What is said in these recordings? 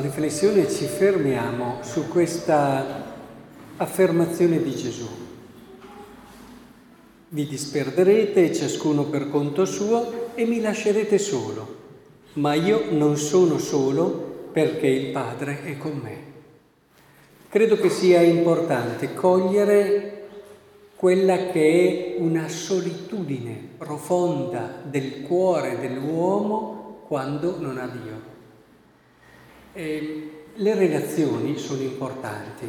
riflessione ci fermiamo su questa affermazione di Gesù. Vi disperderete ciascuno per conto suo e mi lascerete solo, ma io non sono solo perché il Padre è con me. Credo che sia importante cogliere quella che è una solitudine profonda del cuore dell'uomo quando non ha Dio. E le relazioni sono importanti,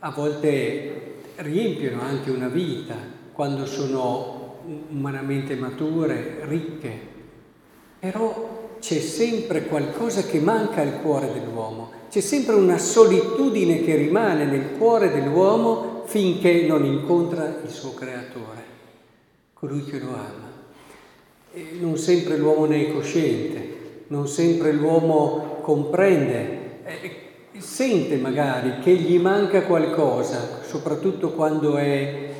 a volte riempiono anche una vita quando sono umanamente mature, ricche, però c'è sempre qualcosa che manca al cuore dell'uomo, c'è sempre una solitudine che rimane nel cuore dell'uomo finché non incontra il suo creatore, colui che lo ama. E non sempre l'uomo ne è cosciente, non sempre l'uomo comprende, eh, sente magari che gli manca qualcosa, soprattutto quando è eh,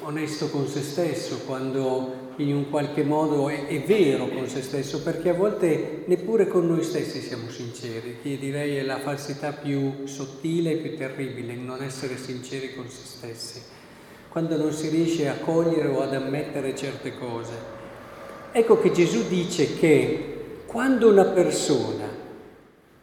onesto con se stesso, quando in un qualche modo è, è, vero con se stesso, perché a volte neppure con noi stessi siamo sinceri, che direi è la falsità più sottile e più terribile, non essere sinceri con se stessi, quando non si riesce a cogliere o ad ammettere certe cose. Ecco che Gesù dice che quando una persona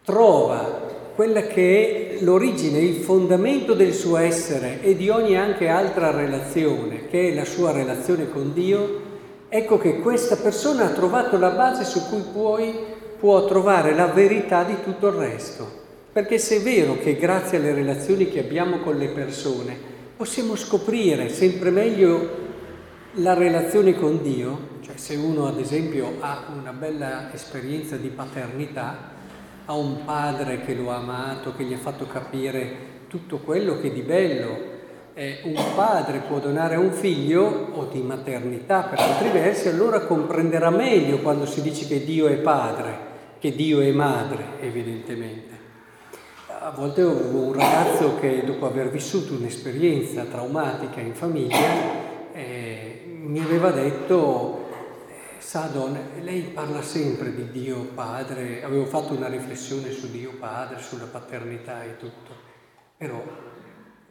trova quella che è l'origine, il fondamento del suo essere e di ogni anche altra relazione, che è la sua relazione con Dio, ecco che questa persona ha trovato la base su cui poi può trovare la verità di tutto il resto. Perché se è vero che grazie alle relazioni che abbiamo con le persone possiamo scoprire sempre meglio la relazione con Dio, cioè se uno ad esempio ha una bella esperienza di paternità, ha un padre che lo ha amato, che gli ha fatto capire tutto quello che di bello eh, un padre può donare a un figlio o di maternità per altri versi, allora comprenderà meglio quando si dice che Dio è padre, che Dio è madre, evidentemente. A volte avevo un ragazzo che dopo aver vissuto un'esperienza traumatica in famiglia eh, mi aveva detto, Sadon, lei parla sempre di Dio Padre, avevo fatto una riflessione su Dio Padre, sulla paternità e tutto, però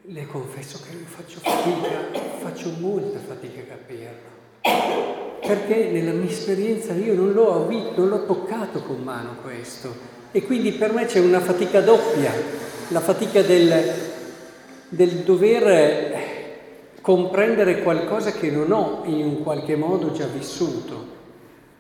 le confesso che io faccio fatica, faccio molta fatica a capirlo. Perché nella mia esperienza io non l'ho, non l'ho toccato con mano questo. E quindi per me c'è una fatica doppia, la fatica del, del dover comprendere qualcosa che non ho in un qualche modo già vissuto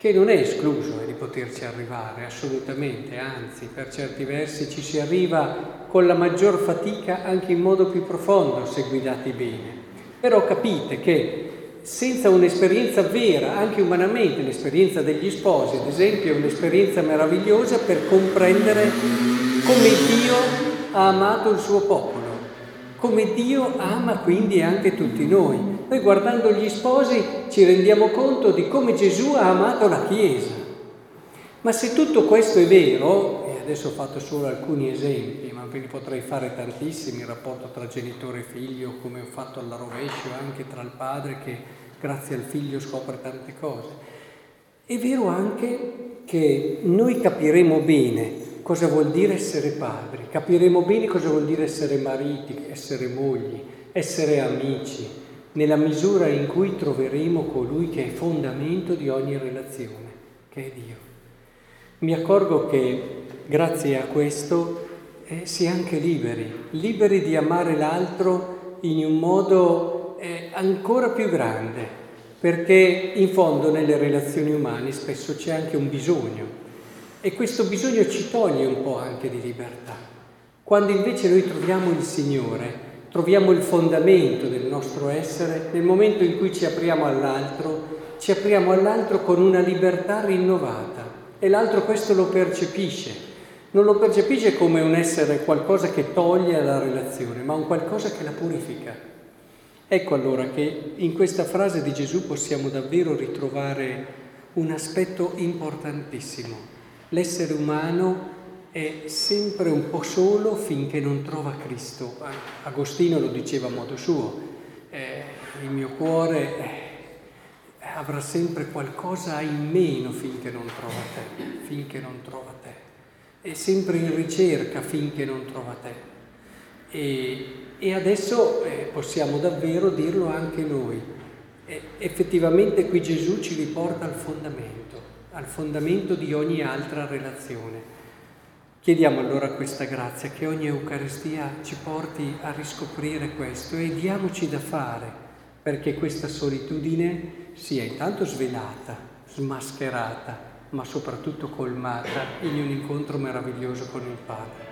che non è escluso di poterci arrivare, assolutamente, anzi, per certi versi ci si arriva con la maggior fatica anche in modo più profondo se guidati bene. Però capite che senza un'esperienza vera, anche umanamente, l'esperienza degli sposi, ad esempio, è un'esperienza meravigliosa per comprendere come Dio ha amato il suo popolo, come Dio ama quindi anche tutti noi. Noi guardando gli sposi ci rendiamo conto di come Gesù ha amato la Chiesa. Ma se tutto questo è vero, e adesso ho fatto solo alcuni esempi, ma ve ne potrei fare tantissimi, il rapporto tra genitore e figlio, come ho fatto alla rovescio, anche tra il padre che grazie al figlio scopre tante cose. È vero anche che noi capiremo bene cosa vuol dire essere padri, capiremo bene cosa vuol dire essere mariti, essere mogli, essere amici, nella misura in cui troveremo colui che è fondamento di ogni relazione, che è Dio. Mi accorgo che grazie a questo eh, si è anche liberi, liberi di amare l'altro in un modo eh, ancora più grande, perché in fondo nelle relazioni umane spesso c'è anche un bisogno e questo bisogno ci toglie un po' anche di libertà. Quando invece noi troviamo il Signore, troviamo il fondamento del nostro essere nel momento in cui ci apriamo all'altro, ci apriamo all'altro con una libertà rinnovata e l'altro questo lo percepisce. Non lo percepisce come un essere qualcosa che toglie la relazione, ma un qualcosa che la purifica. Ecco allora che in questa frase di Gesù possiamo davvero ritrovare un aspetto importantissimo. L'essere umano è sempre un po' solo finché non trova Cristo. Agostino lo diceva a modo suo, eh, il mio cuore eh, avrà sempre qualcosa in meno finché non trova te, finché non trova te. è sempre in ricerca finché non trova te. E, e adesso eh, possiamo davvero dirlo anche noi. E effettivamente qui Gesù ci riporta al fondamento, al fondamento di ogni altra relazione. Chiediamo allora questa grazia che ogni Eucaristia ci porti a riscoprire questo e diamoci da fare perché questa solitudine sia intanto svelata, smascherata, ma soprattutto colmata in un incontro meraviglioso con il Padre.